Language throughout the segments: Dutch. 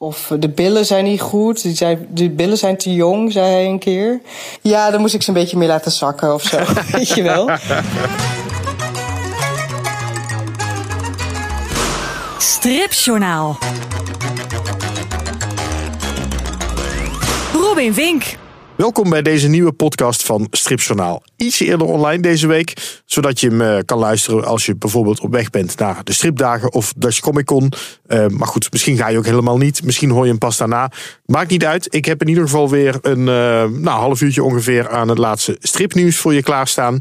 Of de billen zijn niet goed. Die zei, de billen zijn te jong, zei hij een keer. Ja, dan moest ik ze een beetje meer laten zakken of zo. Weet je wel. Stripjournaal. Robin Vink. Welkom bij deze nieuwe podcast van Stripjournaal. Iets eerder online deze week, zodat je hem eh, kan luisteren als je bijvoorbeeld op weg bent naar de stripdagen of Dutch Comic Con. Uh, maar goed, misschien ga je ook helemaal niet. Misschien hoor je hem pas daarna. Maakt niet uit. Ik heb in ieder geval weer een uh, nou, half uurtje ongeveer aan het laatste stripnieuws voor je klaarstaan.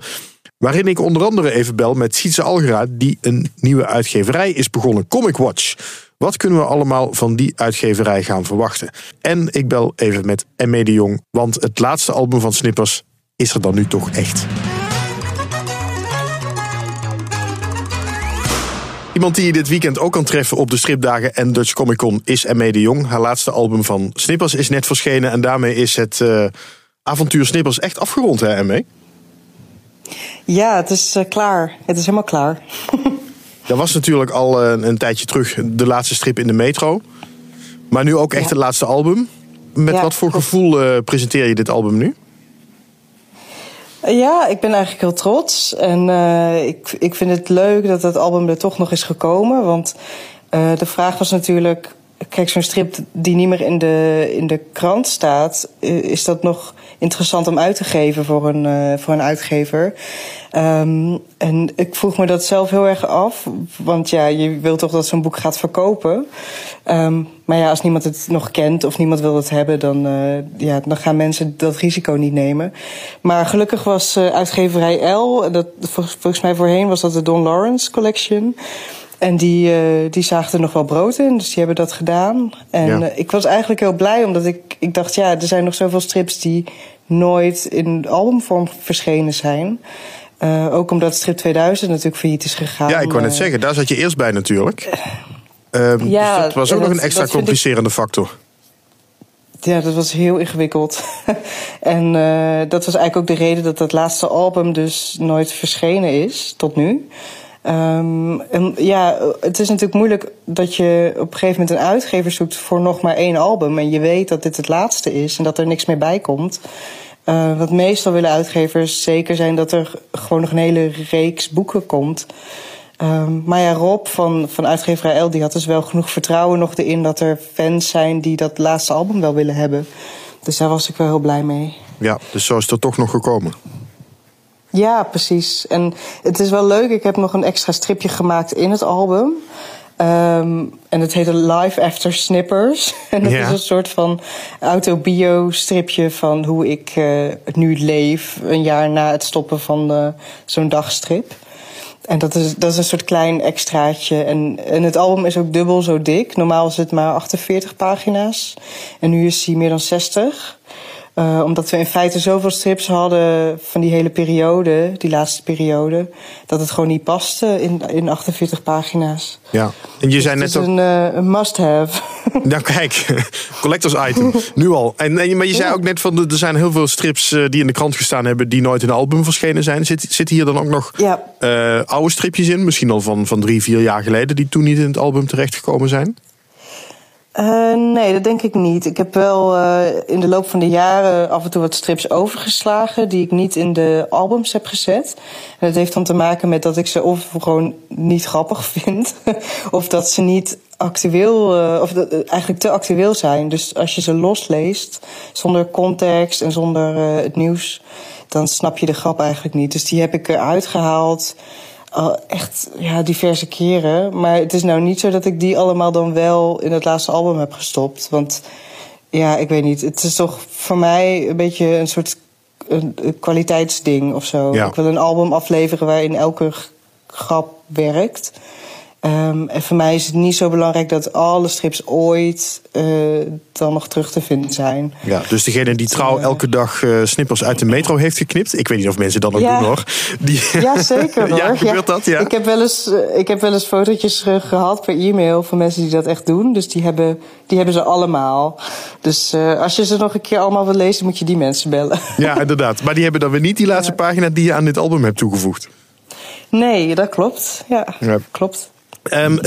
Waarin ik onder andere even bel met Sietse Algera, die een nieuwe uitgeverij is begonnen, Comic Watch. Wat kunnen we allemaal van die uitgeverij gaan verwachten? En ik bel even met M.E. de Jong, want het laatste album van Snippers is er dan nu toch echt. Iemand die je dit weekend ook kan treffen op de stripdagen en Dutch Comic Con is M.E. de Jong. Haar laatste album van Snippers is net verschenen en daarmee is het uh, avontuur Snippers echt afgerond, hè M.E.? Ja, het is uh, klaar. Het is helemaal klaar. Dat was natuurlijk al een, een, tijdje terug de laatste strip in de metro. Maar nu ook echt ja. het laatste album. Met ja, wat voor gevoel uh, presenteer je dit album nu? Ja, ik ben eigenlijk heel trots. En uh, ik, ik vind het leuk dat dat album er toch nog is gekomen. Want uh, de vraag was natuurlijk... Kijk, zo'n strip die niet meer in de, in de krant staat... is dat nog interessant om uit te geven voor een, uh, voor een uitgever. Um, en ik vroeg me dat zelf heel erg af. Want ja, je wilt toch dat zo'n boek gaat verkopen. Um, maar ja, als niemand het nog kent of niemand wil het hebben, dan, uh, ja, dan gaan mensen dat risico niet nemen. Maar gelukkig was uh, uitgeverij L, dat, volgens mij voorheen was dat de Don Lawrence Collection. En die, uh, die zagen er nog wel brood in, dus die hebben dat gedaan. En ja. uh, ik was eigenlijk heel blij, omdat ik, ik dacht, ja, er zijn nog zoveel strips die nooit in albumvorm verschenen zijn. Uh, ook omdat Strip 2000 natuurlijk failliet is gegaan. Ja, ik wou net zeggen, daar zat je eerst bij natuurlijk. Um, ja, dus dat was ook nog een extra complicerende ik... factor. Ja, dat was heel ingewikkeld. en dat was eigenlijk ook de reden dat dat laatste album dus nooit verschenen is, tot nu. Um, en ja, het is natuurlijk moeilijk dat je op een gegeven moment een uitgever zoekt voor nog maar één album. En je weet dat dit het laatste is en dat er niks meer bij komt. Uh, wat meestal willen uitgevers zeker zijn dat er gewoon nog een hele reeks boeken komt. Um, maar ja, Rob van, van uitgeverij L, die had dus wel genoeg vertrouwen nog erin dat er fans zijn die dat laatste album wel willen hebben. Dus daar was ik wel heel blij mee. Ja, dus zo is het toch nog gekomen. Ja, precies. En het is wel leuk. Ik heb nog een extra stripje gemaakt in het album. Um, en het heette Live After Snippers. En dat ja. is een soort van autobio-stripje van hoe ik uh, nu leef. Een jaar na het stoppen van uh, zo'n dagstrip. En dat is, dat is een soort klein extraatje. En, en het album is ook dubbel zo dik. Normaal is het maar 48 pagina's. En nu is hij meer dan 60. Uh, omdat we in feite zoveel strips hadden van die hele periode, die laatste periode, dat het gewoon niet paste in, in 48 pagina's. Ja, en je dus zei net het is een, uh, een must-have. Nou kijk, collectors item, nu al. En, en, maar je zei ook net van, er zijn heel veel strips die in de krant gestaan hebben, die nooit in een album verschenen zijn. Zit, zitten hier dan ook nog ja. oude stripjes in, misschien al van, van drie, vier jaar geleden, die toen niet in het album terechtgekomen zijn? Uh, nee, dat denk ik niet. Ik heb wel uh, in de loop van de jaren af en toe wat strips overgeslagen die ik niet in de albums heb gezet. En dat heeft dan te maken met dat ik ze of gewoon niet grappig vind, of dat ze niet actueel, uh, of dat, eigenlijk te actueel zijn. Dus als je ze losleest, zonder context en zonder het nieuws, dan snap je de grap eigenlijk niet. Dus die heb ik eruit gehaald al echt ja, diverse keren. Maar het is nou niet zo dat ik die allemaal dan wel in het laatste album heb gestopt. Want ja, ik weet niet. Het is toch voor mij een beetje een soort een, een kwaliteitsding of zo. Ja. Ik wil een album afleveren waarin elke grap werkt. Um, en voor mij is het niet zo belangrijk dat alle strips ooit uh, dan nog terug te vinden zijn. Ja, dus degene die trouw elke dag uh, snippers uit de metro heeft geknipt. Ik weet niet of mensen dat nog ja. doen hoor. Die... Ja, zeker hoor. ja, gebeurt dat? Ja. Ik heb wel eens, ik heb wel eens fotootjes gehad per e-mail van mensen die dat echt doen. Dus die hebben, die hebben ze allemaal. Dus als je ze nog een keer allemaal wil lezen, moet je die mensen bellen. Ja, inderdaad. Maar die hebben dan weer niet die laatste pagina die je aan dit album hebt toegevoegd. Nee, dat klopt. Ja, ja. klopt. Um,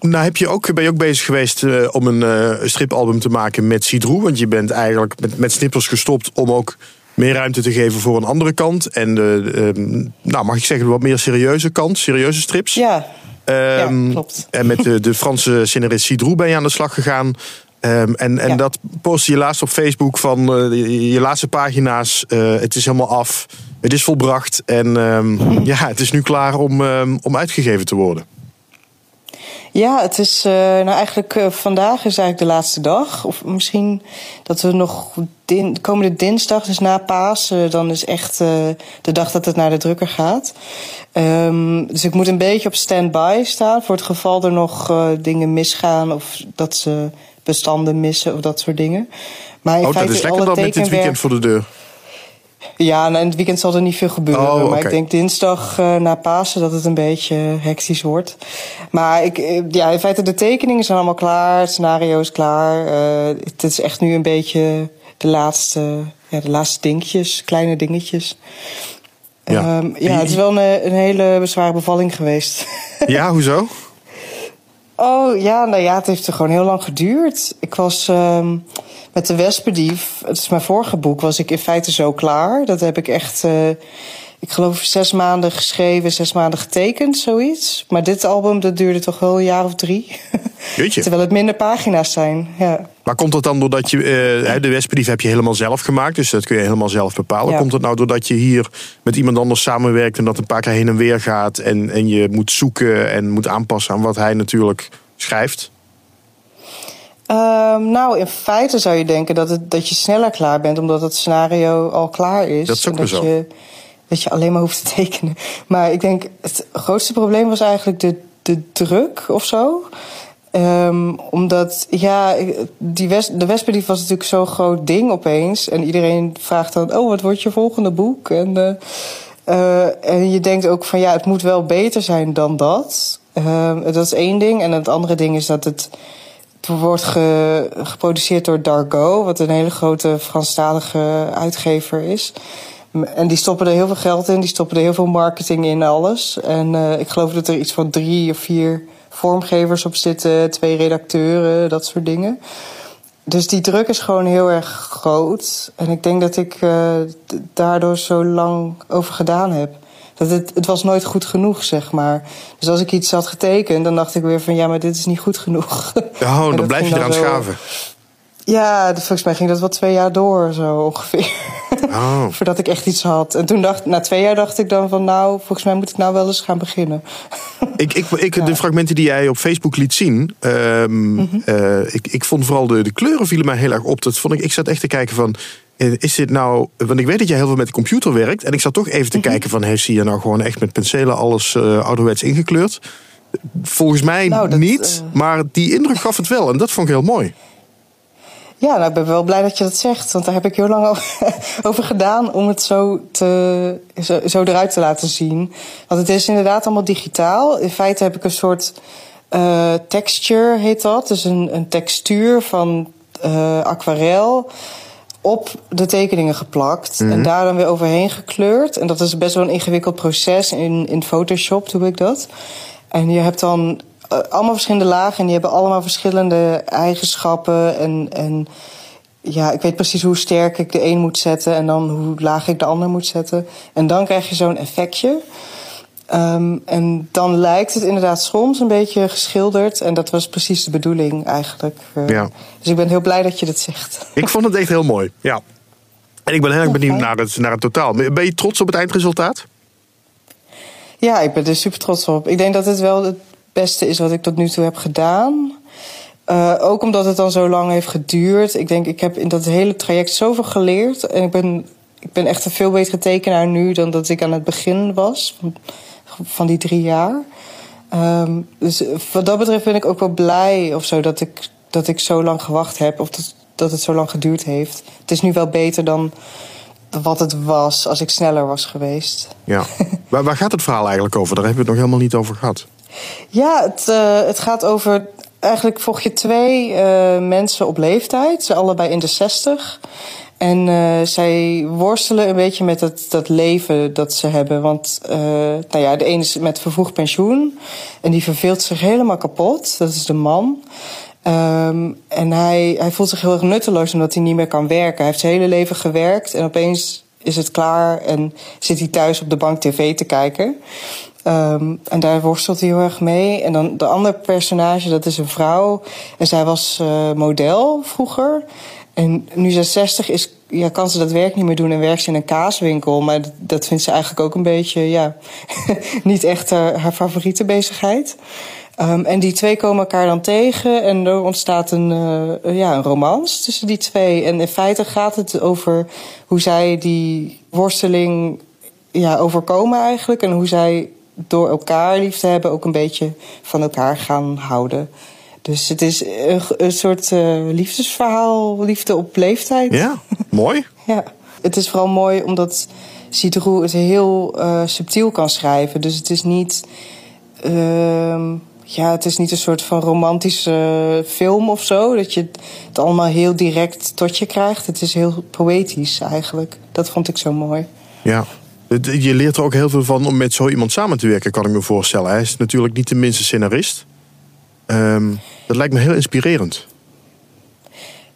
nou heb je ook, ben je ook bezig geweest uh, om een uh, stripalbum te maken met Cidroe. Want je bent eigenlijk met, met snippers gestopt om ook meer ruimte te geven voor een andere kant. En de, um, nou mag ik zeggen, wat meer serieuze kant, serieuze strips. Ja, um, ja klopt. En met de, de Franse scenarist Cidroe ben je aan de slag gegaan. En en ja. dat post je laatst op Facebook van uh, je, je, laatste pagina's. Het is helemaal af. Het is volbracht. En ja, het is nu klaar om, om uitgegeven te worden. Ja, het is uh, nou eigenlijk uh, vandaag is eigenlijk de laatste dag. Of misschien dat we nog din, komende dinsdag, dus na Paas, uh, dan is echt de dag dat het naar de drukker gaat. Um, dus ik moet een beetje op stand-by staan voor het geval er nog dingen misgaan of dat ze bestanden missen of dat soort dingen. Maar in oh, feite, dat is lekker dan met dit weekend voor de deur. Ja, in het weekend zal er niet veel gebeuren. Oh, okay. Maar ik denk dinsdag uh, na Pasen dat het een beetje hectisch wordt. Maar ik, ja, in feite de tekeningen zijn allemaal klaar. Het scenario is klaar. Uh, het is echt nu een beetje de laatste, ja, de laatste dingetjes. Kleine dingetjes. Ja, um, ja het is wel een, een hele zware bevalling geweest. Ja, hoezo? Oh ja, nou ja, het heeft er gewoon heel lang geduurd. Ik was um, met de Wespendief, het is mijn vorige boek, was ik in feite zo klaar. Dat heb ik echt, uh, ik geloof zes maanden geschreven, zes maanden getekend, zoiets. Maar dit album, dat duurde toch wel een jaar of drie. Jeetje. Terwijl het minder pagina's zijn, ja. Maar komt dat dan doordat je, uh, de Wespendief heb je helemaal zelf gemaakt, dus dat kun je helemaal zelf bepalen. Ja. Komt het nou doordat je hier met iemand anders samenwerkt en dat een paar keer heen en weer gaat en, en je moet zoeken en moet aanpassen aan wat hij natuurlijk schrijft? Um, nou, in feite zou je denken dat, het, dat je sneller klaar bent, omdat het scenario al klaar is. Dat is ook dat zo. Je, dat je alleen maar hoeft te tekenen. Maar ik denk, het grootste probleem was eigenlijk de, de druk of zo. Um, omdat, ja, die West, de Wespendief was natuurlijk zo'n groot ding opeens. En iedereen vraagt dan, oh, wat wordt je volgende boek? En, uh, en je denkt ook van, ja, het moet wel beter zijn dan dat. Uh, dat is één ding. En het andere ding is dat het, wordt ge, geproduceerd door Dargo, wat een hele grote Franstalige uitgever is. En die stoppen er heel veel geld in, die stoppen er heel veel marketing in, alles. En uh, ik geloof dat er iets van drie of vier vormgevers op zitten, twee redacteuren, dat soort dingen. Dus die druk is gewoon heel erg groot. En ik denk dat ik uh, daardoor zo lang over gedaan heb. Dat het, het was nooit goed genoeg, zeg maar. Dus als ik iets had getekend, dan dacht ik weer van ja, maar dit is niet goed genoeg. Oh, dan blijf je eraan schaven. Ja, volgens mij ging dat wel twee jaar door, zo ongeveer. Oh. Voordat ik echt iets had. En toen dacht, na twee jaar dacht ik dan van nou, volgens mij moet ik nou wel eens gaan beginnen. Ik, ik, ik, ja. De fragmenten die jij op Facebook liet zien, um, mm -hmm. uh, ik, ik vond vooral de, de kleuren vielen mij heel erg op. Dat vond ik, ik zat echt te kijken van, is dit nou, want ik weet dat jij heel veel met de computer werkt. En ik zat toch even te mm -hmm. kijken van, heeft hij nou gewoon echt met penselen alles uh, ouderwets ingekleurd? Volgens mij nou, dat, niet, uh... maar die indruk gaf het wel. En dat vond ik heel mooi. Ja, nou, ik ben wel blij dat je dat zegt. Want daar heb ik heel lang over gedaan om het zo, te, zo, zo, eruit te laten zien. Want het is inderdaad allemaal digitaal. In feite heb ik een soort uh, texture, heet dat. Dus een, een textuur van uh, aquarel op de tekeningen geplakt. Mm -hmm. En daar dan weer overheen gekleurd. En dat is best wel een ingewikkeld proces. In, in Photoshop doe ik dat. En je hebt dan allemaal verschillende lagen en die hebben allemaal verschillende eigenschappen. En, en ja, ik weet precies hoe sterk ik de een moet zetten en dan hoe laag ik de ander moet zetten. En dan krijg je zo'n effectje. Um, en dan lijkt het inderdaad soms een beetje geschilderd. En dat was precies de bedoeling eigenlijk. Uh, ja. Dus ik ben heel blij dat je dat zegt. Ik vond het echt heel mooi, ja. En ik ben heel erg benieuwd naar het, naar het totaal. Ben je trots op het eindresultaat? Ja, ik ben er super trots op. Ik denk dat het wel het beste is wat ik tot nu toe heb gedaan. Uh, ook omdat het dan zo lang heeft geduurd. Ik denk, ik heb in dat hele traject zoveel geleerd. En ik ben, ik ben echt een veel betere tekenaar nu dan dat ik aan het begin was. Van, van die drie jaar. Um, dus wat dat betreft ben ik ook wel blij of zo dat ik, dat ik zo lang gewacht heb. Of dat, dat het zo lang geduurd heeft. Het is nu wel beter dan wat het was als ik sneller was geweest. Ja. waar, waar gaat het verhaal eigenlijk over? Daar hebben we het nog helemaal niet over gehad. Ja, het, uh, het gaat over. Eigenlijk volg je twee uh, mensen op leeftijd, ze allebei in de zestig. En uh, zij worstelen een beetje met dat, dat leven dat ze hebben. Want nou ja, de ene is met vervroegd pensioen. En die verveelt zich helemaal kapot. Dat is de man. Um, en hij, hij voelt zich heel erg nutteloos omdat hij niet meer kan werken. Hij heeft zijn hele leven gewerkt en opeens is het klaar en zit hij thuis op de bank tv te kijken. Um, en daar worstelt hij heel erg mee. En dan de andere personage, dat is een vrouw. En zij was uh, model vroeger. En nu ze 60 is, ja, kan ze dat werk niet meer doen en werkt ze in een kaaswinkel. Maar dat vindt ze eigenlijk ook een beetje, ja, niet echt haar, haar favoriete bezigheid. Um, en die twee komen elkaar dan tegen en er ontstaat een, uh, ja, een romance tussen die twee. En in feite gaat het over hoe zij die worsteling ja, overkomen eigenlijk. En hoe zij door elkaar lief te hebben ook een beetje van elkaar gaan houden. Dus het is een, een soort uh, liefdesverhaal, liefde op leeftijd. Ja, mooi. ja, het is vooral mooi omdat Citroën het heel uh, subtiel kan schrijven. Dus het is niet... Uh, ja, het is niet een soort van romantische film of zo. Dat je het allemaal heel direct tot je krijgt. Het is heel poëtisch eigenlijk. Dat vond ik zo mooi. Ja. Je leert er ook heel veel van om met zo iemand samen te werken, kan ik me voorstellen. Hij is natuurlijk niet de minste scenarist. Um, dat lijkt me heel inspirerend.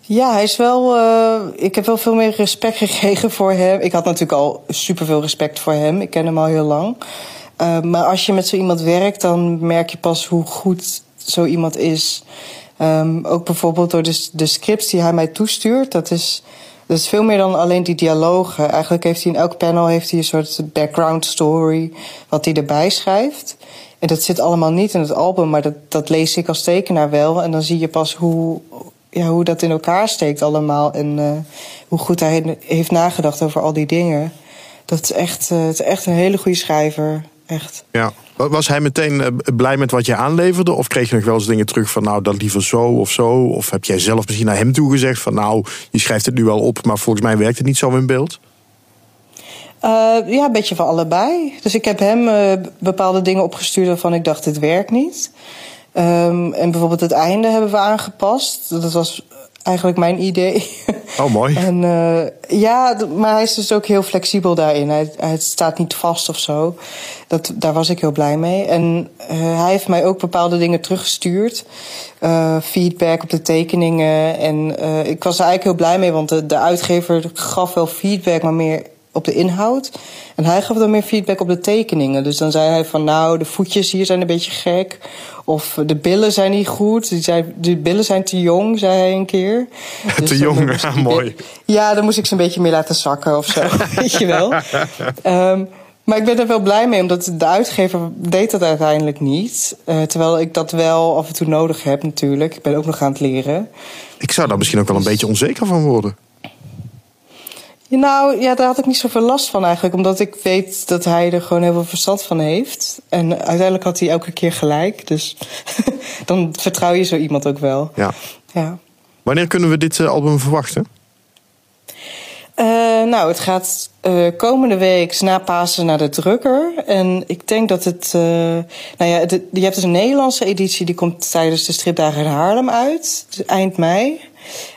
Ja, hij is wel. Uh, ik heb wel veel meer respect gekregen voor hem. Ik had natuurlijk al superveel respect voor hem. Ik ken hem al heel lang. Uh, maar als je met zo iemand werkt, dan merk je pas hoe goed zo iemand is. Um, ook bijvoorbeeld door de, de scripts die hij mij toestuurt. Dat is, dat is veel meer dan alleen die dialogen. Eigenlijk heeft hij in elk panel heeft hij een soort background story. Wat hij erbij schrijft. En dat zit allemaal niet in het album, maar dat, dat lees ik als tekenaar wel. En dan zie je pas hoe, ja, hoe dat in elkaar steekt allemaal. En uh, hoe goed hij heeft nagedacht over al die dingen. Dat is echt, uh, het is echt een hele goede schrijver. Echt. Ja. Was hij meteen eh, blij met wat je aanleverde? Of kreeg je nog wel eens dingen terug van nou, dat liever zo of zo? Of heb jij zelf misschien naar hem toe gezegd van nou, je schrijft het nu wel op, maar volgens mij werkt het niet zo in beeld? Uh, ja, een beetje van allebei. Dus ik heb hem uh, bepaalde dingen opgestuurd waarvan ik dacht, dit werkt niet. Um, en bijvoorbeeld het einde hebben we aangepast. Dat was eigenlijk mijn idee. Oh, mooi. en uh, ja, maar hij is dus ook heel flexibel daarin. Hij, hij staat niet vast of zo. Dat, daar was ik heel blij mee. En hij heeft mij ook bepaalde dingen teruggestuurd. feedback op de tekeningen. En ik was er eigenlijk heel blij mee, want de, de uitgever gaf wel feedback, maar meer op de inhoud. En hij gaf dan meer feedback op de tekeningen. Dus dan zei hij van nou, de voetjes hier zijn een beetje gek. Of de billen zijn niet goed. Die zei, de billen zijn te jong, zei hij een keer. Dus te jong, ja, mooi. Ja, dan moest ik ze een beetje meer laten zakken of zo. weet je wel. Um, maar ik ben er wel blij mee, omdat de uitgever deed dat uiteindelijk niet. Uh, terwijl ik dat wel af en toe nodig heb natuurlijk. Ik ben ook nog aan het leren. Ik zou daar misschien ook wel een beetje onzeker van worden. Nou, ja, daar had ik niet zoveel last van eigenlijk. Omdat ik weet dat hij er gewoon heel veel verstand van heeft. En uiteindelijk had hij elke keer gelijk. Dus dan vertrouw je zo iemand ook wel. Ja. ja. Wanneer kunnen we dit album verwachten? Uh, nou, het gaat uh, komende week na Pasen naar de drukker. En ik denk dat het. Uh, nou ja, de, je hebt dus een Nederlandse editie, die komt tijdens de stripdagen in Haarlem uit. Dus eind mei.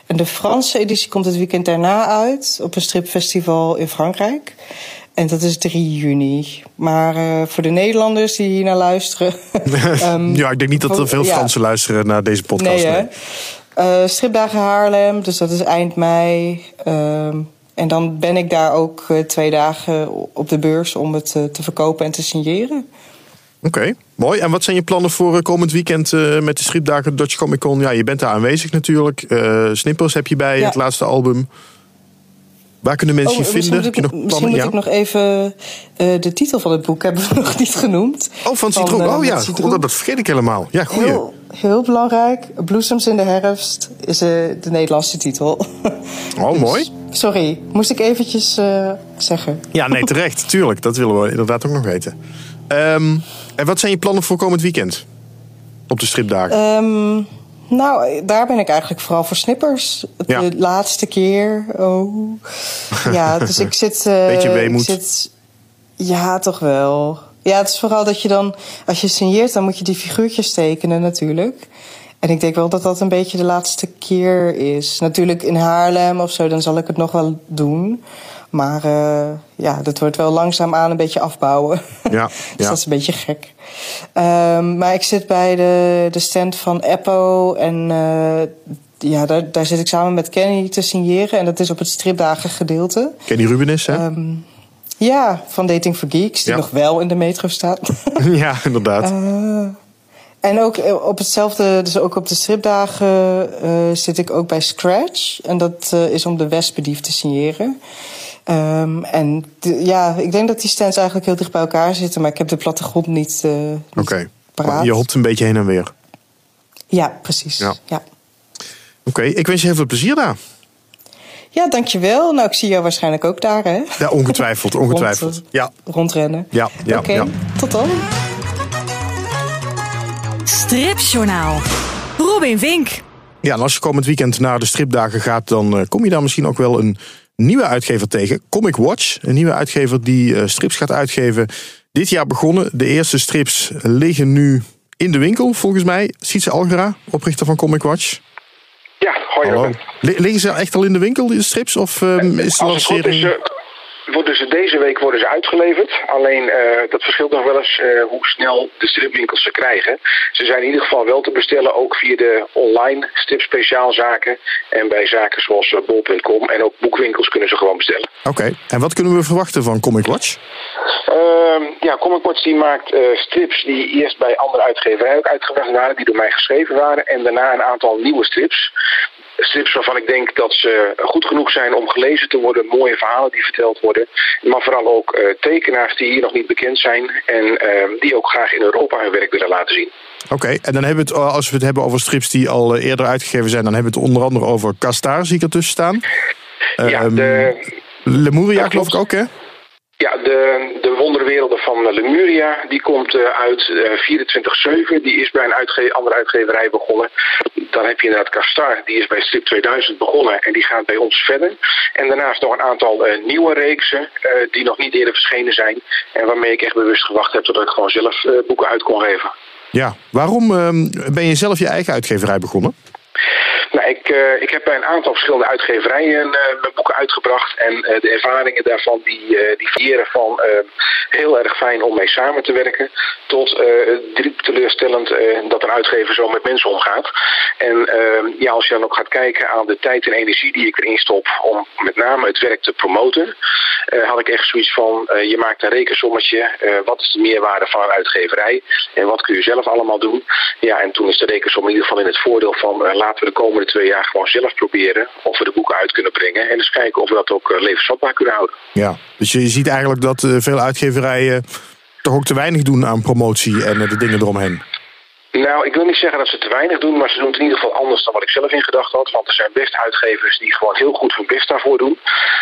En de Franse editie komt het weekend daarna uit op een stripfestival in Frankrijk. En dat is 3 juni. Maar uh, voor de Nederlanders die hier naar luisteren. um, ja, ik denk niet dat er veel Fransen ja. luisteren naar deze podcast. Nee, nee. Uh, stripdagen Haarlem, dus dat is eind mei. Um, en dan ben ik daar ook uh, twee dagen op de beurs om het te verkopen en te signeren. Oké, okay, mooi. En wat zijn je plannen voor komend weekend uh, met de stripdagen Dutch Comic Con? Ja, je bent daar aanwezig natuurlijk. Uh, snippers heb je bij ja. het laatste album. Waar kunnen mensen oh, je vinden? Misschien, heb je nog plannen? misschien moet ja? ik nog even uh, de titel van het boek hebben we nog niet genoemd. Oh, van Citroen. oh ja, Citroen. dat vergeet ik helemaal. Ja, goeie. Heel, heel belangrijk. Bloesems in de herfst is de Nederlandse titel. Oh, dus, mooi. Sorry, moest ik eventjes zeggen. Ja, nee, terecht. tuurlijk, dat willen we inderdaad ook nog weten. Um, en wat zijn je plannen voor komend weekend? Op de stripdagen? Um, nou, daar ben ik eigenlijk vooral voor snippers. Ja. De laatste keer. Oh. Ja, dus ik zit. Uh, Beetje weemoed. Zit, ja, toch wel. Ja, het is vooral dat je dan, als je signeert, dan moet je die figuurtjes tekenen natuurlijk. En ik denk wel dat dat een beetje de laatste keer is. Natuurlijk in Haarlem of zo, dan zal ik het nog wel doen. Maar uh, ja, dat wordt wel langzaamaan een beetje afbouwen. Ja, dus ja. dat is een beetje gek. Um, maar ik zit bij de, de stand van Eppo. En uh, ja, daar, daar zit ik samen met Kenny te signeren. En dat is op het stripdagen gedeelte. Kenny Rubenis, hè? Um, ja, van Dating for Geeks, die Ja. nog wel in de metro staat. ja, inderdaad. Uh, en ook eh, op hetzelfde, dus ook op de stripdagen uh, zit ik ook bij Scratch. En dat uh, is om de Wespendief te signeren. Um, en de, ja, ik denk dat die stands eigenlijk heel dicht bij elkaar zitten, maar ik heb de plattegrond niet. Uh, niet Oké, paraat. je hopt een beetje heen en weer. Ja, precies. Ja. Ja. Oké, ik wens je heel veel plezier daar. ja, dankjewel. Nou, ik zie jou waarschijnlijk ook daar, hè? Ja, ongetwijfeld, ongetwijfeld. Rond, Ja, Rondrennen. ja, ja. Oké, ja. tot dan. Stripjournaal. Robin Vink. Ja, en als je komend weekend naar de stripdagen gaat, dan eh, kom je daar misschien ook wel een nieuwe uitgever tegen. Comic Watch, een nieuwe uitgever die eh, strips gaat uitgeven. Dit jaar begonnen. De eerste strips liggen nu in de winkel, volgens mij. Sietse Algera, oprichter van Comic Watch. Ja, hoi Hallo. Liggen ze echt al in de winkel, die strips? Of ehm, is de lancering... worden ze deze week worden ze uitgeleverd. Alleen eh, dat verschilt nog wel eens eh, hoe snel de stripwinkels ze krijgen. Ze zijn in ieder geval wel te bestellen, ook via de online stripspeciaalzaken. En bij zaken zoals eh, bol.com en ook boekwinkels kunnen ze gewoon bestellen. Oké, en wat kunnen we verwachten van Comic Watch? Ehm, ja, Comic Watch die maakt strips die eerst bij andere uitgeverijen ook uitgebracht waren, die door mij geschreven waren. En daarna een aantal nieuwe strips. Strips waarvan ik denk dat ze goed genoeg zijn om gelezen te worden, mooie verhalen die verteld worden. Maar vooral ook eh, tekenaars die hier nog niet bekend zijn en ehm, die ook graag in Europa hun werk willen laten zien. Oké, en dan hebben we het, als we het hebben over strips die al eh, eerder uitgegeven zijn, dan hebben we het onder andere over Kastar, zie ik ertussen staan. ja, Ehm, de, Lemuria geloof ik ook, hè? Ja, de, de wonderwerelden van Lemuria, die komt eh, uit eh 24-7. Die is bij een uitge andere uitgeverij begonnen. Dan heb je inderdaad Castar, die is bij Strip 2000 begonnen en die gaat bij ons verder. En daarnaast nog een aantal eh, nieuwe reeksen eh, die nog niet eerder verschenen zijn. En waarmee ik echt bewust gewacht heb totdat ik gewoon zelf eh, boeken uit kon geven. Ja. Waarom ehm, ben je zelf je eigen uitgeverij begonnen? Nou, ik, uh, ik heb bij een aantal verschillende uitgeverijen uh, mijn boeken uitgebracht. En uh, de ervaringen daarvan die, die van heel erg fijn om mee samen te werken. Tot diep teleurstellend dat een uitgever zo met mensen omgaat. En ja, als je dan ook gaat kijken aan de tijd en energie die ik erin stop om met name het werk te promoten. had ik echt zoiets van, je maakt een rekensommetje. wat is de meerwaarde van een uitgeverij? En wat kun je zelf allemaal doen? Ja, en toen is de rekensom in ieder geval in het voordeel van laten we de komende twee jaar gewoon zelf proberen of we de boeken uit kunnen brengen. En eens kijken of we dat ook uh, levensvatbaar kunnen houden. Ja, dus je ziet eigenlijk dat uh, veel uitgeverijen toch ook te weinig doen aan promotie en uh, de dingen eromheen. Nou, ik wil niet zeggen dat ze te weinig doen, maar ze doen het in ieder geval anders dan wat ik zelf in gedacht had. Want er zijn best uitgevers die gewoon heel goed hun best daarvoor doen.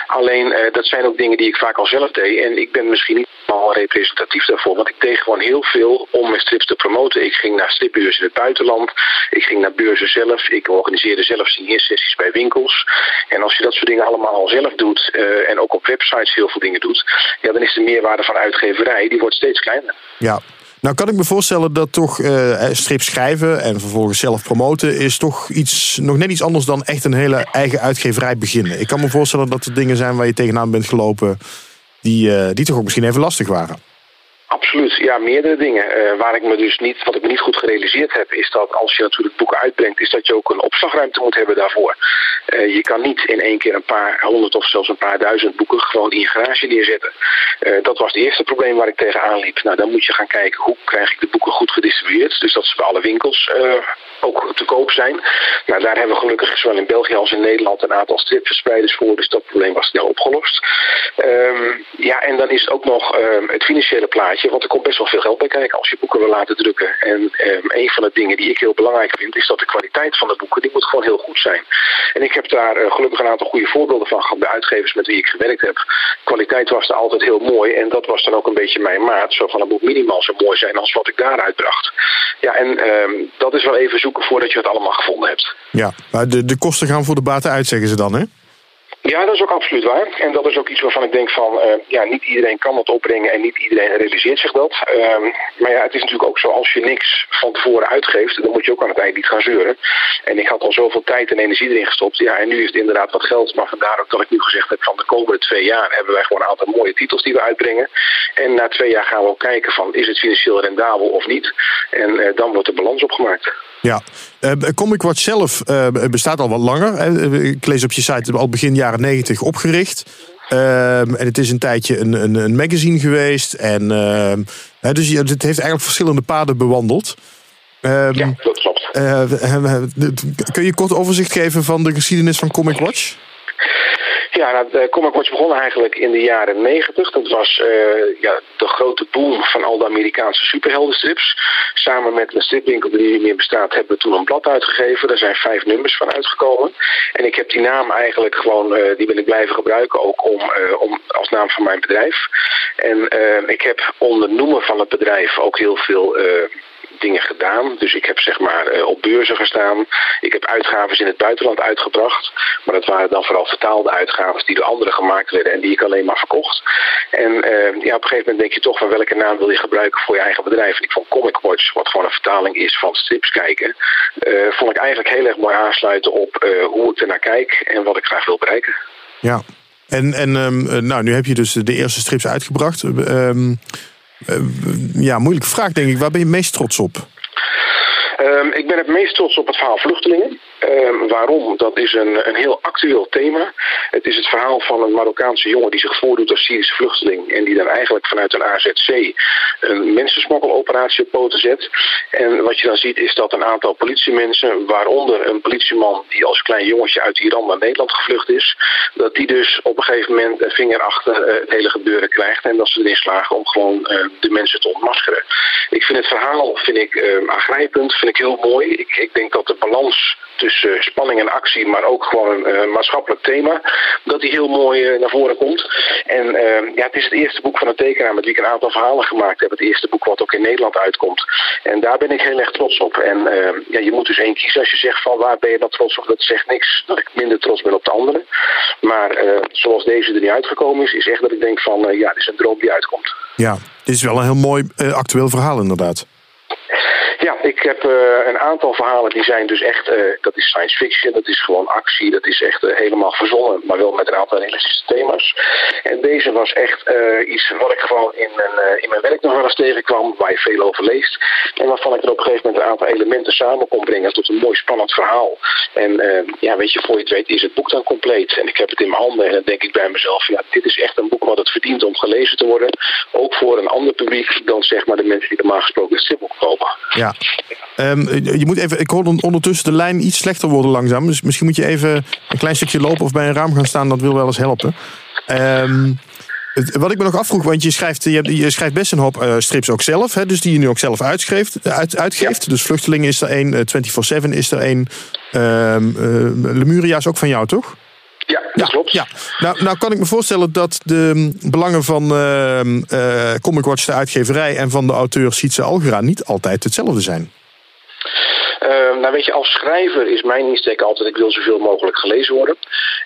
Alleen, uh, dat zijn ook dingen die ik vaak al zelf deed. En ik ben misschien niet al representatief daarvoor, want ik deed gewoon heel veel om mijn strips te promoten. Ik ging naar stripbeurzen in het buitenland. Ik ging naar beurzen zelf. Ik organiseerde zelf signeersessies bij winkels. En als je dat soort dingen allemaal al zelf doet uh, en ook op websites heel veel dingen doet, ja, dan is de meerwaarde van uitgeverij, die wordt steeds kleiner. Ja, nou kan ik me voorstellen dat toch uh, strip schrijven en vervolgens zelf promoten is toch iets, nog net iets anders dan echt een hele eigen uitgeverij beginnen. Ik kan me voorstellen dat er dingen zijn waar je tegenaan bent gelopen die, uh, die toch ook misschien even lastig waren. Absoluut, ja, meerdere dingen. Uh, waar ik me dus niet, wat ik niet goed gerealiseerd heb, is dat als je natuurlijk boeken uitbrengt, is dat je ook een opslagruimte moet hebben daarvoor. Uh, je kan niet in één keer een paar honderd of zelfs een paar duizend boeken gewoon in je garage neerzetten. Uh, dat was het eerste probleem waar ik tegenaan liep. Nou, dan moet je gaan kijken hoe krijg ik de boeken goed gedistribueerd. Dus dat ze bij alle winkels ook te koop zijn. Nou, daar hebben we gelukkig zowel in België als in Nederland een aantal stripverspreiders voor. Dus dat probleem was snel opgelost. Um, ja, en dan is het ook nog um, het financiële plaatje. Want er komt best wel veel geld bij kijken als je boeken wil laten drukken. En um, een van de dingen die ik heel belangrijk vind, is dat de kwaliteit van de boeken, die moet gewoon heel goed zijn. En ik heb daar uh, gelukkig een aantal goede voorbeelden van gehad bij uitgevers met wie ik gewerkt heb. Kwaliteit was er altijd heel mooi. En dat was dan ook een beetje mijn maat. Zo van, het moet minimaal zo mooi zijn als wat ik daaruit bracht. Ja, en dat is wel even zoeken voordat je het allemaal gevonden hebt. Ja, maar de, de kosten gaan voor de baten uit, zeggen ze dan, hè? Ja, dat is ook absoluut waar. En dat is ook iets waarvan ik denk van, uh, ja, niet iedereen kan dat opbrengen en niet iedereen realiseert zich dat. Uh, maar ja, het is natuurlijk ook zo, als je niks van tevoren uitgeeft, dan moet je ook aan het eind niet gaan zeuren. En ik had al zoveel tijd en energie erin gestopt. Ja, en nu is het inderdaad wat geld. Maar vandaar ook dat ik nu gezegd heb van de komende twee jaar hebben wij gewoon een aantal mooie titels die we uitbrengen. En na twee jaar gaan we ook kijken van, is het financieel rendabel of niet? En uh, dan wordt de balans opgemaakt. Ja, uh, Comic Watch zelf uh, bestaat al wat langer. Ik lees op je site al begin jaren 90 opgericht. Uh, en het is een tijdje een, een, een magazine geweest. En, dus het heeft eigenlijk verschillende paden bewandeld. ja, dat klopt. kun je kort overzicht geven van de geschiedenis van Comic Watch? Ja, nou, de Comic Watch begon eigenlijk in de jaren negentig. Dat was uh, ja, de grote boom van al de Amerikaanse superheldenstrips. Samen met een stripwinkel die niet meer bestaat, hebben we toen een blad uitgegeven. Daar zijn vijf nummers van uitgekomen. En ik heb die naam eigenlijk gewoon, uh, die wil ik blijven gebruiken, ook om, om als naam van mijn bedrijf. En ik heb onder noemen van het bedrijf ook heel veel dingen gedaan. Dus ik heb zeg maar uh, op beurzen gestaan. Ik heb uitgaves in het buitenland uitgebracht. Maar dat waren dan vooral vertaalde uitgaves die door anderen gemaakt werden en die ik alleen maar verkocht. En uh, ja, op een gegeven moment denk je toch van welke naam wil je gebruiken voor je eigen bedrijf. En ik vond Comic Watch, wat gewoon een vertaling is van strips kijken, uh, vond ik eigenlijk heel erg mooi aansluiten op hoe ik ernaar kijk en wat ik graag wil bereiken. Ja, en, en um, nou, nu heb je dus de eerste strips uitgebracht. Uh, ja, moeilijke vraag denk ik. Waar ben je meest trots op? Um, ik ben het meest trots op het verhaal vluchtelingen. Um, waarom? Dat is een, een heel actueel thema. Het is het verhaal van een Marokkaanse jongen die zich voordoet als Syrische vluchteling. En die dan eigenlijk vanuit een AZC een mensensmokkeloperatie op poten zet. En wat je dan ziet is dat een aantal politiemensen, waaronder een politieman die als klein jongetje uit Iran naar Nederland gevlucht is, dat die dus op een gegeven moment een vinger achter uh, het hele gebeuren krijgt. En dat ze erin slagen om gewoon uh, de mensen te ontmaskeren. Ik vind het verhaal vind ik, uh, aangrijpend, vind ik heel mooi. Ik, ik denk dat de balans tussen spanning en actie, maar ook gewoon een uh, maatschappelijk thema, dat die heel mooi uh, naar voren komt. En uh, ja, het is het eerste boek van een tekenaar met wie ik een aantal verhalen gemaakt heb. Het eerste boek wat ook in Nederland uitkomt. En daar ben ik heel erg trots op. En ja, je moet dus één kiezen als je zegt van waar ben je dan trots op. Dat zegt niks dat ik minder trots ben op de andere. Maar zoals deze er niet uitgekomen is, is echt dat ik denk van ja, dit is een droom die uitkomt. Ja, dit is wel een heel mooi actueel verhaal inderdaad. Ja, ik heb uh, een aantal verhalen die zijn dus echt, uh, dat is science fiction, dat is gewoon actie, dat is echt uh, helemaal verzonnen, maar wel met een aantal realistische thema's. En deze was echt iets wat ik gewoon in mijn, in mijn werk nog wel eens tegenkwam, waar je veel over leest. En waarvan ik er op een gegeven moment een aantal elementen samen kon brengen tot een mooi spannend verhaal. En ja, weet je, voor je het weet is het boek dan compleet. En ik heb het in mijn handen en dan denk ik bij mezelf, ja, dit is echt een boek wat het verdient om gelezen te worden. Ook voor een ander publiek dan zeg maar de mensen die normaal gesproken het stripboek kopen. Ja. Um, je moet even, ik hoor ondertussen de lijn iets slechter worden langzaam. Dus misschien moet je even een klein stukje lopen of bij een raam gaan staan. Dat wil wel eens helpen. Um, wat ik me nog afvroeg, want je schrijft, je, je schrijft best een hoop uh, strips ook zelf. Hè, dus die je nu ook zelf uitschreeft, uit, uitgeeft. Ja. Dus Vluchtelingen is er één, uh, 24-7 is er één. Um, uh, Lemuria is ook van jou, toch? Ja, dat ja, klopt. Ja. Nou, nou kan ik me voorstellen dat de belangen van uh, uh, Comic Watch, de uitgeverij, en van de auteur Sietse Algera niet altijd hetzelfde zijn. Uh, nou weet je, als schrijver is mijn insteek altijd, ik wil zoveel mogelijk gelezen worden.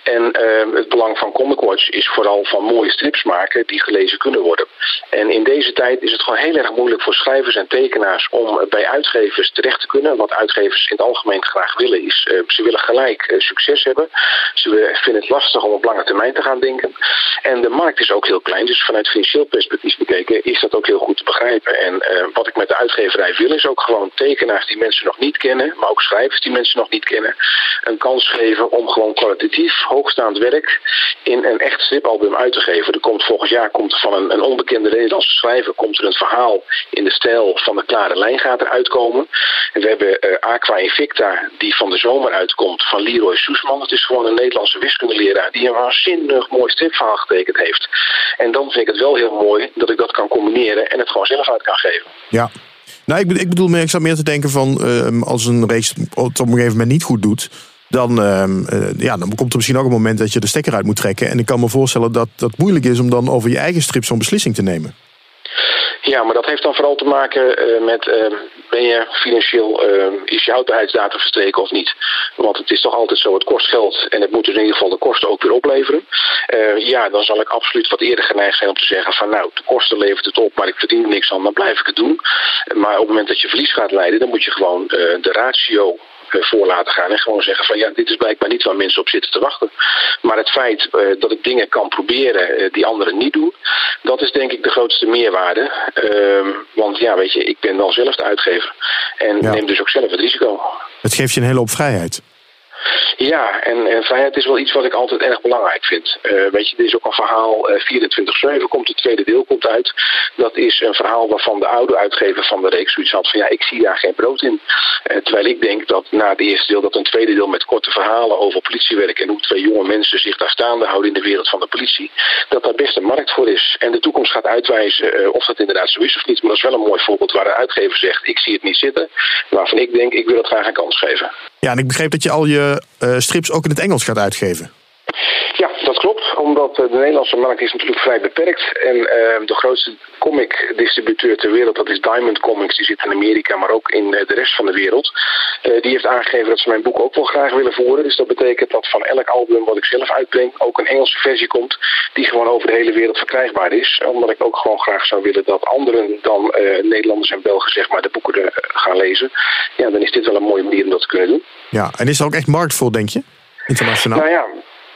En uh, het belang van Comic Watch is vooral van mooie strips maken die gelezen kunnen worden. En in deze tijd is het gewoon heel erg moeilijk voor schrijvers en tekenaars om bij uitgevers terecht te kunnen. Wat uitgevers in het algemeen graag willen is, uh, ze willen gelijk succes hebben. Ze vinden het lastig om op lange termijn te gaan denken. En de markt is ook heel klein, dus vanuit financieel perspectief bekeken is dat ook heel goed te begrijpen. En wat ik met de uitgeverij wil is ook gewoon tekenaars die mensen nog niet kennen, maar ook schrijvers die mensen nog niet kennen, een kans geven om gewoon kwalitatief hoogstaand werk in een echt stripalbum uit te geven. Er komt volgend jaar komt er van een, een onbekende Nederlandse schrijver komt er een verhaal in de stijl van de Klare Lijngaten uitkomen. En we hebben uh, Aqua Invicta die van de zomer uitkomt van Leroy Soesman. Dat is gewoon een Nederlandse wiskundeleraar die een waanzinnig mooi stripverhaal getekend heeft. En dan vind ik het wel heel mooi dat ik dat kan combineren en het gewoon zelf uit kan geven. Ja, nou, ik, ik bedoel ik zat meer te denken van uh, als een reeks het op een gegeven moment niet goed doet. Dan, uh, ja, dan komt er misschien ook een moment dat je de stekker uit moet trekken. En ik kan me voorstellen dat dat moeilijk is om dan over je eigen strip zo'n beslissing te nemen. Ja, maar dat heeft dan vooral te maken met ben je financieel, is je houdbaarheidsdatum verstreken of niet? Want het is toch altijd zo, het kost geld en het moet dus in ieder geval de kosten ook weer opleveren. ja, dan zal ik absoluut wat eerder geneigd zijn om te zeggen van nou, de kosten levert het op, maar ik verdien er niks aan, dan blijf ik het doen. Maar op het moment dat je verlies gaat leiden, dan moet je gewoon de ratio voor laten gaan. En gewoon zeggen van ja, dit is blijkbaar niet waar mensen op zitten te wachten. Maar het feit uh, dat ik dingen kan proberen uh, die anderen niet doen, dat is denk ik de grootste meerwaarde. Uh, want ja, weet je, ik ben wel zelf de uitgever. En ja. neem dus ook zelf het risico. Het geeft je een hele hoop vrijheid. Ja, en, en, vrijheid is wel iets wat ik altijd erg belangrijk vind. Uh, weet je, er is ook een verhaal, uh, 24-7 komt, het tweede deel komt uit. Dat is een verhaal waarvan de oude uitgever van de reeks zoiets had van ja, ik zie daar geen brood in. Uh, terwijl ik denk dat na het eerste deel dat een tweede deel met korte verhalen over politiewerk en hoe twee jonge mensen zich daar staande houden in de wereld van de politie, dat daar best een markt voor is. En de toekomst gaat uitwijzen of dat inderdaad zo is of niet. Maar dat is wel een mooi voorbeeld waar de uitgever zegt, ik zie het niet zitten. Waarvan ik denk, ik wil het graag een kans geven. Ja, en ik begreep dat je al je uh, strips ook in het Engels gaat uitgeven. Ja, dat klopt. Omdat de Nederlandse markt is natuurlijk vrij beperkt. En uh, de grootste comic-distributeur ter wereld, dat is Diamond Comics. Die zit in Amerika, maar ook in uh, de rest van de wereld. Uh, die heeft aangegeven dat ze mijn boek ook wel graag willen voeren. Dus dat betekent dat van elk album wat ik zelf uitbreng ook een Engelse versie komt. Die gewoon over de hele wereld verkrijgbaar is. Omdat ik ook gewoon graag zou willen dat anderen dan Nederlanders en Belgen zeg maar de boeken gaan lezen. Ja, dan is dit wel een mooie manier om dat te kunnen doen. Ja, en is er ook echt markt voor, denk je? Internationaal? Nou ja,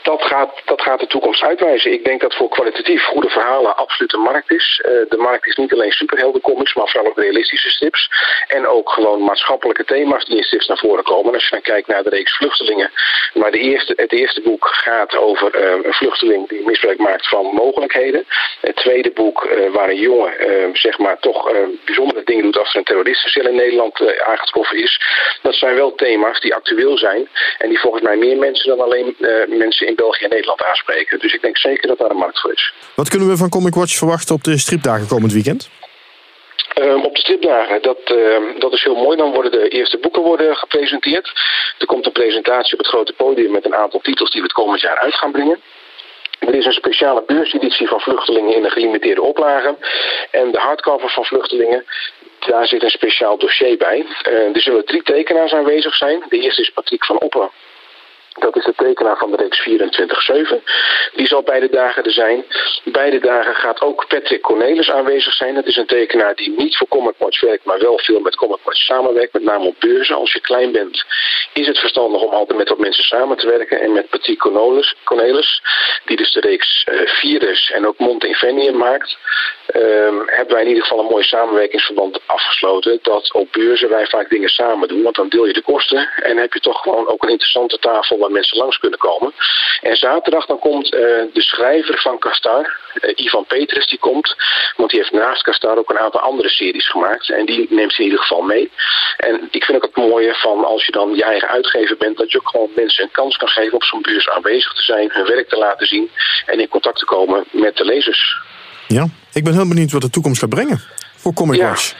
dat gaat, dat gaat de toekomst uitwijzen. Ik denk dat voor kwalitatief goede verhalen absoluut een markt is. Uh, de markt is niet alleen superheldencomics, maar vooral ook realistische strips. En ook gewoon maatschappelijke thema's die in naar voren komen. En als je dan kijkt naar de reeks Vluchtelingen, waar de eerste, het eerste boek gaat over uh, een vluchteling die misbruik maakt van mogelijkheden. Het tweede boek uh, waar een jongen zeg maar toch bijzondere dingen doet als er een terroristencel in Nederland aangetroffen is. Dat zijn wel thema's die actueel zijn en die volgens mij meer mensen dan alleen mensen in België en Nederland aanspreken. Dus ik denk zeker dat daar een markt voor is. Wat kunnen we van Comic Watch verwachten op de stripdagen komend weekend? Um, op de stripdagen, dat, uh, dat is heel mooi. Dan worden de eerste boeken worden gepresenteerd. Er komt een presentatie op het grote podium met een aantal titels die we het komend jaar uit gaan brengen. Er is een speciale beurseditie van Vluchtelingen in een gelimiteerde oplage. En de hardcover van Vluchtelingen, daar zit een speciaal dossier bij. Uh, er zullen drie tekenaars aanwezig zijn. De eerste is Patrick van Oppen. Dat is de tekenaar van de reeks 24-7. Die zal beide dagen er zijn. Beide dagen gaat ook Patrick Cornelis aanwezig zijn. Dat is een tekenaar die niet voor Comic Watch werkt, maar wel veel met Comic samenwerkt. Met name op beurzen. Als je klein bent, is het verstandig om altijd met wat mensen samen te werken. En met Patrick Cornelis, die dus de reeks uh, Virus en ook Mont Infenium maakt, um, hebben wij in ieder geval een mooi samenwerkingsverband afgesloten. Dat op beurzen wij vaak dingen samen doen. Want dan deel je de kosten en heb je toch gewoon ook een interessante tafel waar mensen langs kunnen komen. En zaterdag dan komt uh, de schrijver van Kastar, uh, Ivan Petrus, die komt. Want die heeft naast Kastar ook een aantal andere series gemaakt. En die neemt ze in ieder geval mee. En ik vind ook het mooie van als je dan je eigen uitgever bent, dat je ook gewoon mensen een kans kan geven op zo'n beurs aanwezig te zijn, hun werk te laten zien en in contact te komen met de lezers. Ja, ik ben heel benieuwd wat de toekomst gaat brengen voor Comic ja. Watch.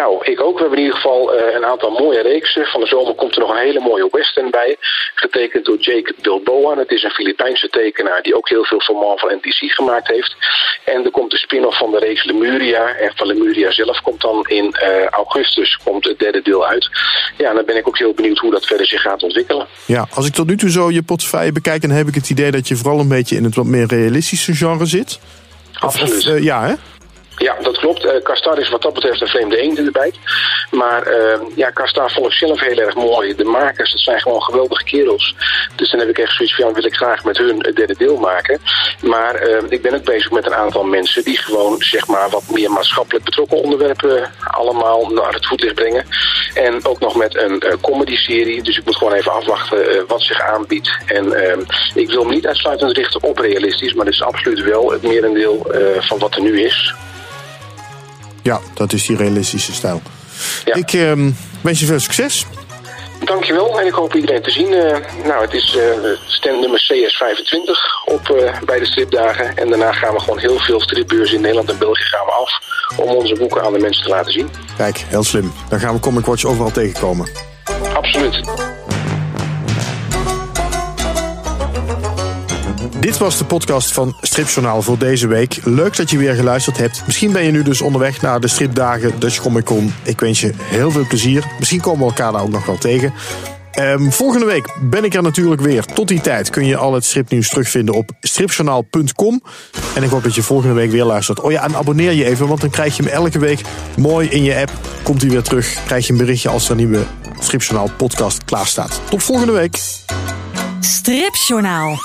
Nou, ik ook. We hebben in ieder geval uh, een aantal mooie reeksen. Van de zomer komt er nog een hele mooie western bij. Getekend door Jake Bilboa. Dat is een Filipijnse tekenaar die ook heel veel voor Marvel en DC gemaakt heeft. En er komt de spin-off van de reeks Lemuria. En van Lemuria zelf komt dan in uh, augustus komt het derde deel uit. Ja, en dan ben ik ook heel benieuwd hoe dat verder zich gaat ontwikkelen. Ja, als ik tot nu toe zo je portefeuille bekijk... dan heb ik het idee dat je vooral een beetje in het wat meer realistische genre zit. Absoluut. Of, uh, ja, hè? Ja, dat klopt. Uh, is wat dat betreft een vreemde eend in de bijt. Maar uh, ja, Kastar vond ik zelf heel erg mooi. De makers, dat zijn gewoon geweldige kerels. Dus dan heb ik echt zoiets van, wil ik graag met hun het derde deel maken. Maar uh, ik ben ook bezig met een aantal mensen die gewoon, zeg maar, wat meer maatschappelijk betrokken onderwerpen allemaal naar het voetlicht brengen. En ook nog met een comedy-serie. Dus ik moet gewoon even afwachten wat zich aanbiedt. En ik wil me niet uitsluitend richten op realistisch, maar dit is absoluut wel het merendeel van wat er nu is. Ja, dat is die realistische stijl. Ja. Ik uh, wens je veel succes. Dankjewel en ik hoop iedereen te zien. Uh, nou, het is uh, stand nummer CS25 op uh, bij de stripdagen. En daarna gaan we gewoon heel veel stripbeurzen in Nederland en België gaan we af. Om onze boeken aan de mensen te laten zien. Kijk, heel slim. Dan gaan we Comic Watch overal tegenkomen. Absoluut. Dit was de podcast van Stripjournaal voor deze week. Leuk dat je weer geluisterd hebt. Misschien ben je nu dus onderweg naar de stripdagen Dutch Comic Con. Ik wens je heel veel plezier. Misschien komen we elkaar daar ook nog wel tegen. Um, volgende week ben ik er natuurlijk weer. Tot die tijd kun je al het stripnieuws terugvinden op stripjournaal.com. En ik hoop dat je volgende week weer luistert. Oh ja, en abonneer je even, want dan krijg je hem elke week mooi in je app. Komt hij weer terug, krijg je een berichtje als er een nieuwe Stripjournaal podcast klaar staat. Tot volgende week. Stripjournaal.